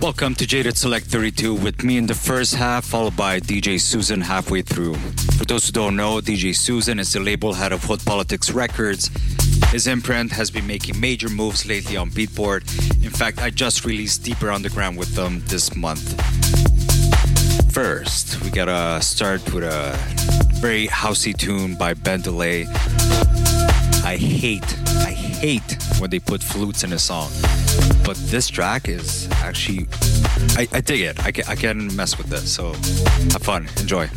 Welcome to Jaded Select 32 with me in the first half, followed by DJ Susan halfway through. For those who don't know, DJ Susan is the label head of Hood Politics Records. His imprint has been making major moves lately on Beatport. In fact, I just released Deeper Underground with them this month. First, we gotta start with a very housey tune by Ben Delay. I hate, I hate when they put flutes in a song. But this track is actually, I, I dig it. I can, I can mess with this. So have fun. Enjoy.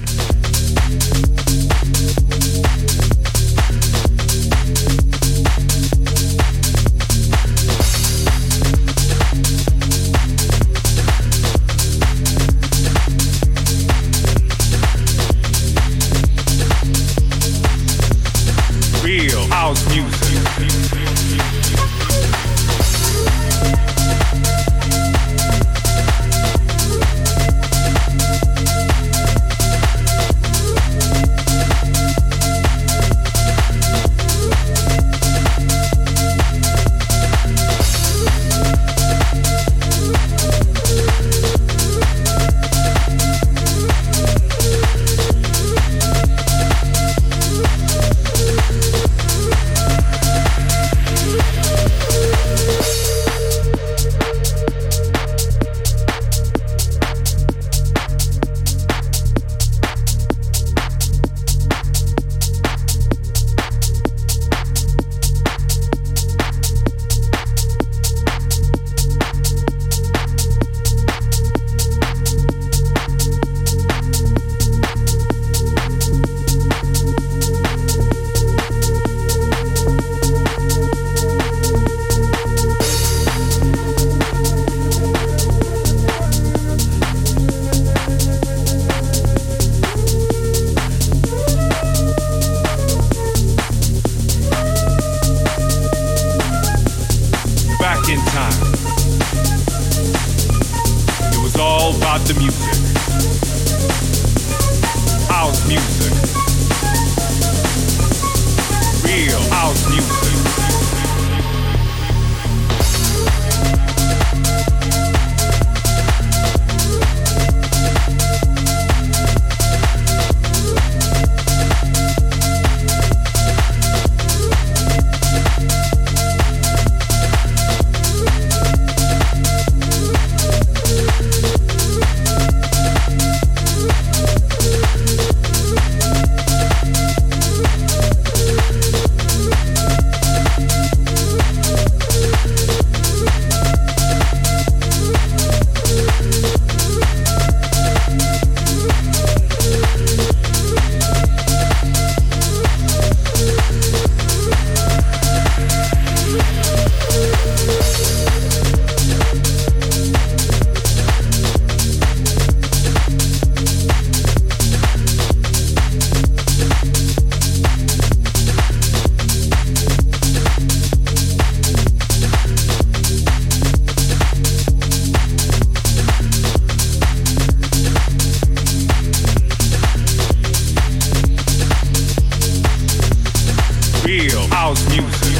House music.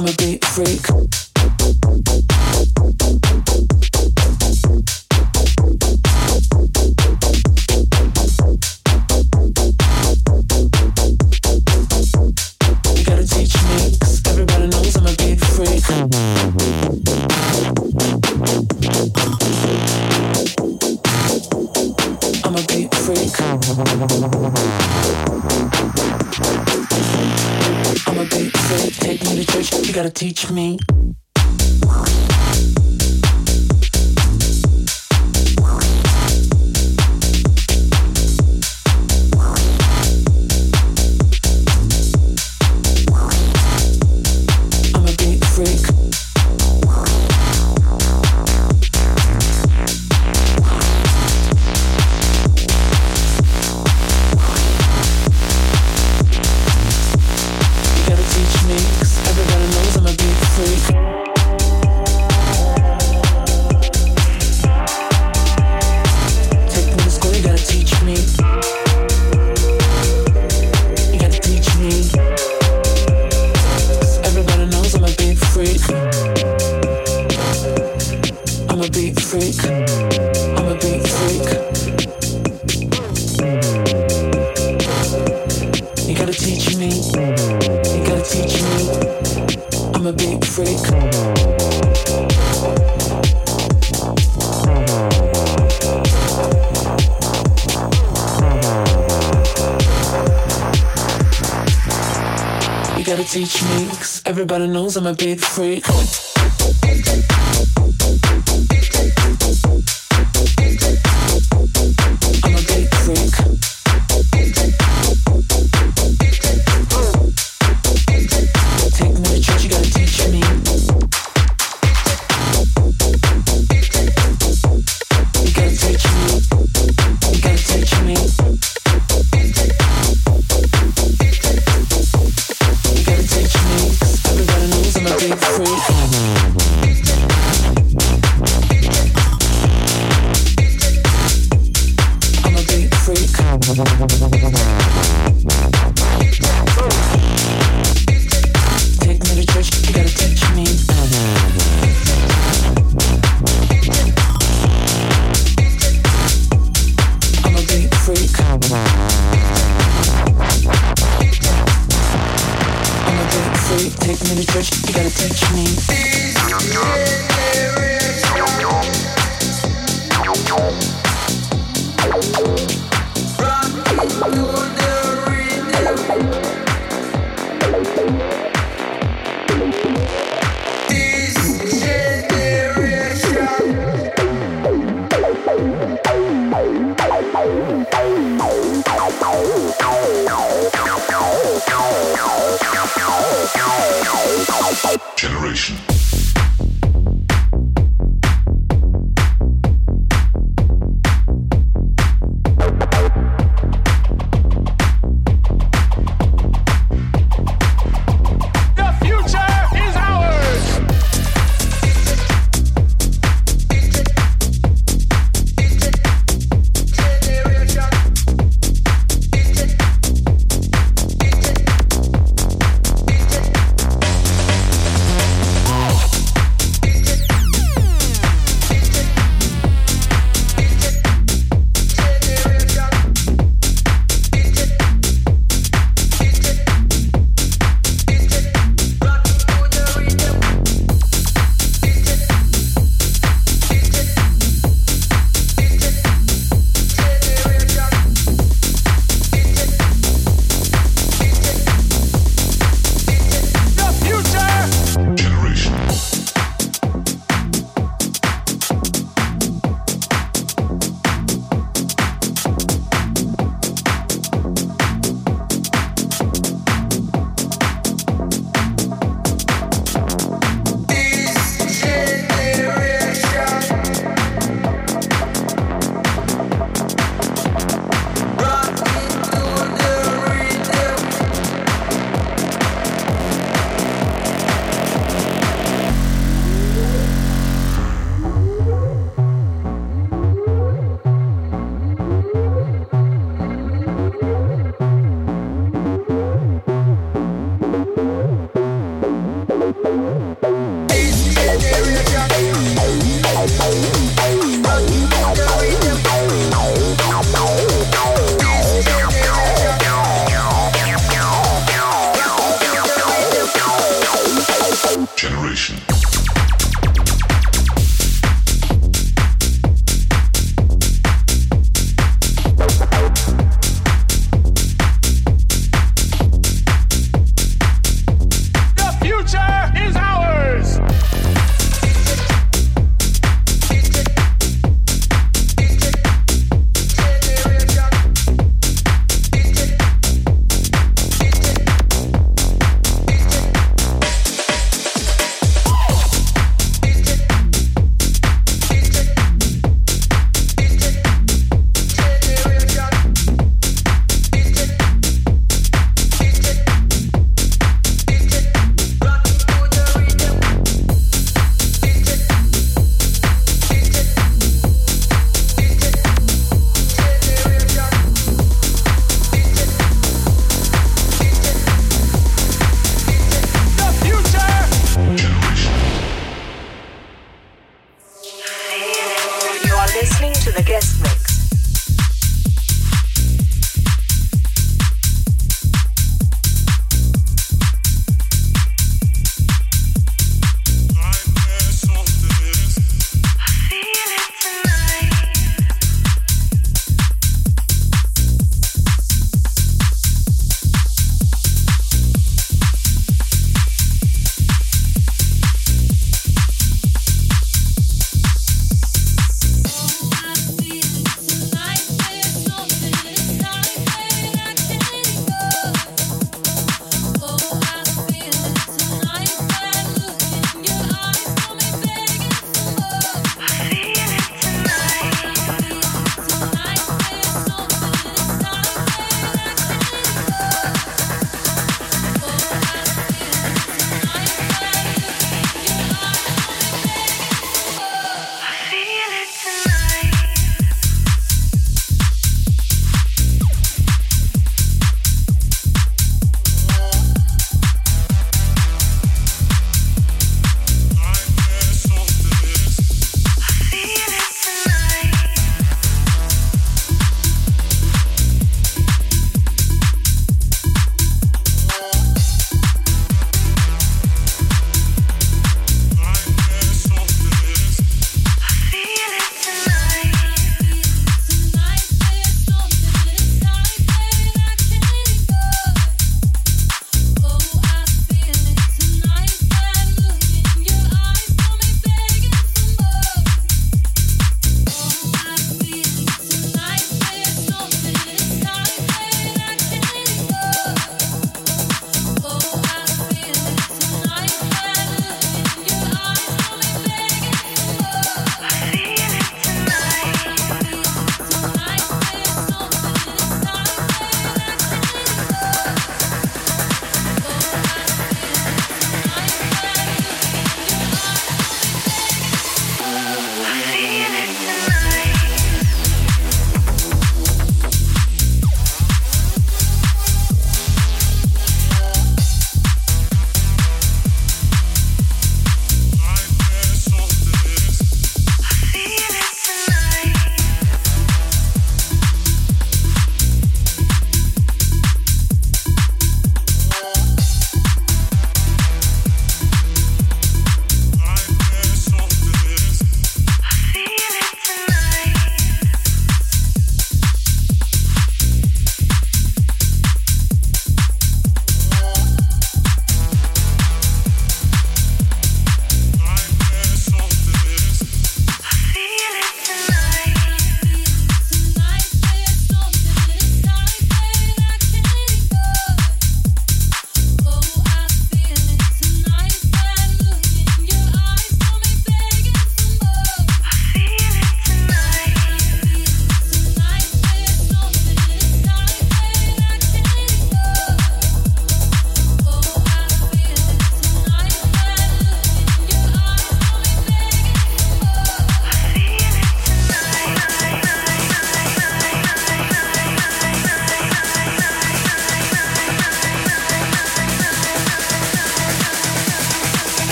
I'm a big freak. gotta teach me. You gotta teach me, cause everybody knows I'm a big freak.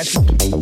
ass.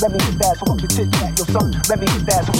Let me get that, so don't you tic tac, yo son. Let me get that, so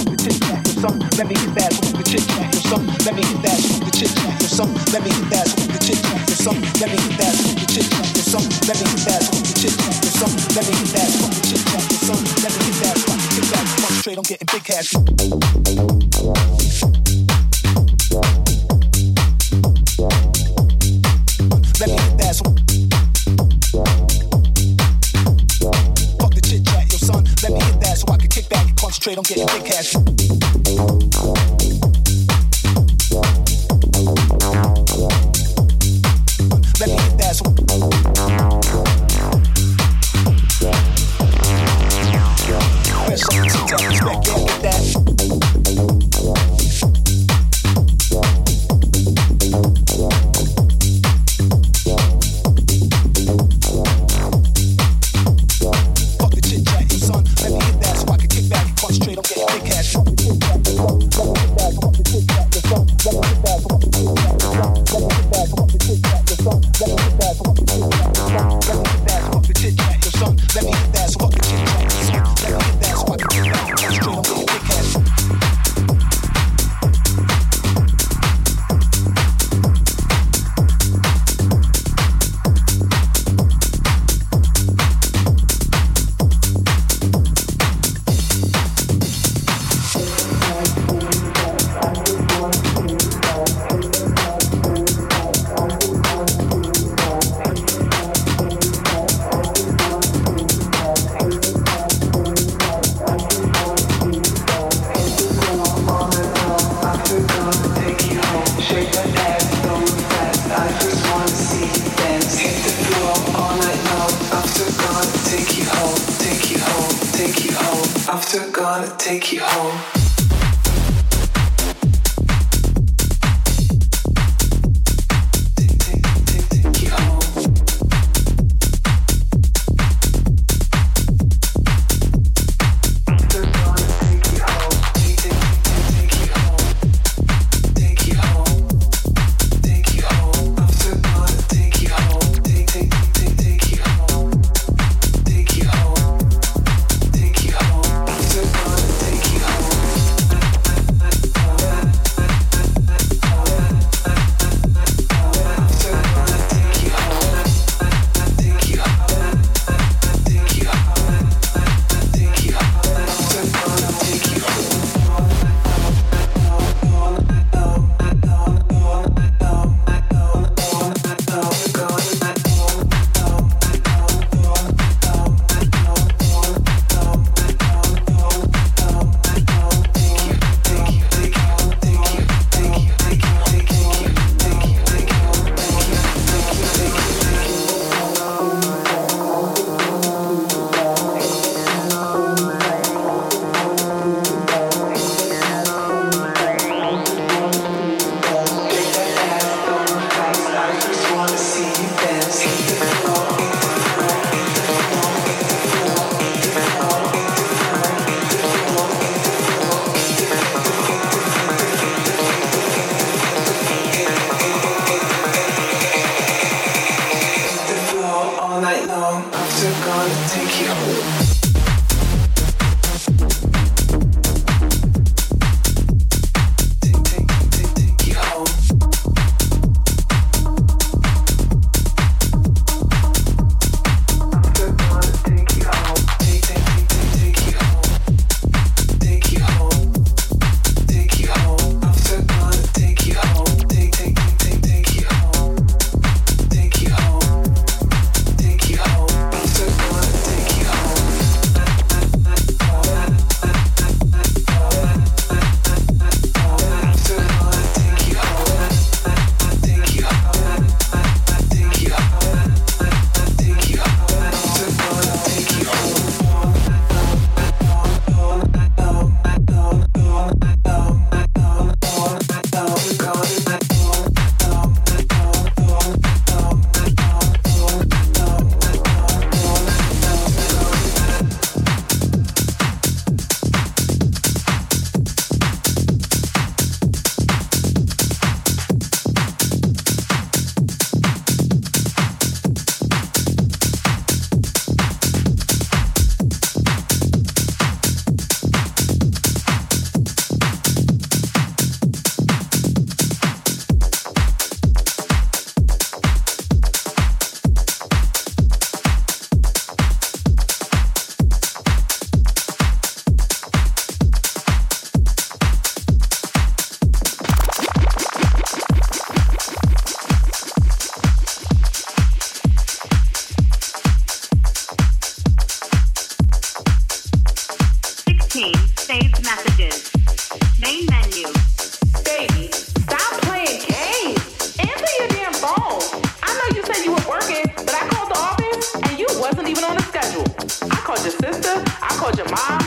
called your sister. I called your mom.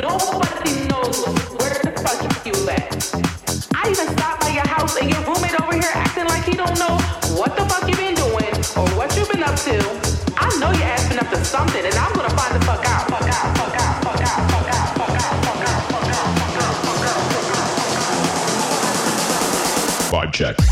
Nobody knows where the fuck you at. I even stopped by your house and your roommate over here acting like he don't know what the fuck you been doing or what you been up to. I know your ass up to something and I'm gonna find the fuck out. Fuck out, fuck out, fuck out, fuck out, fuck out, fuck out, fuck out, fuck out, fuck out, fuck out. Vibe check.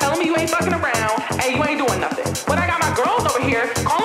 telling me you ain't fucking around and you ain't doing nothing. When I got my girls over here, calling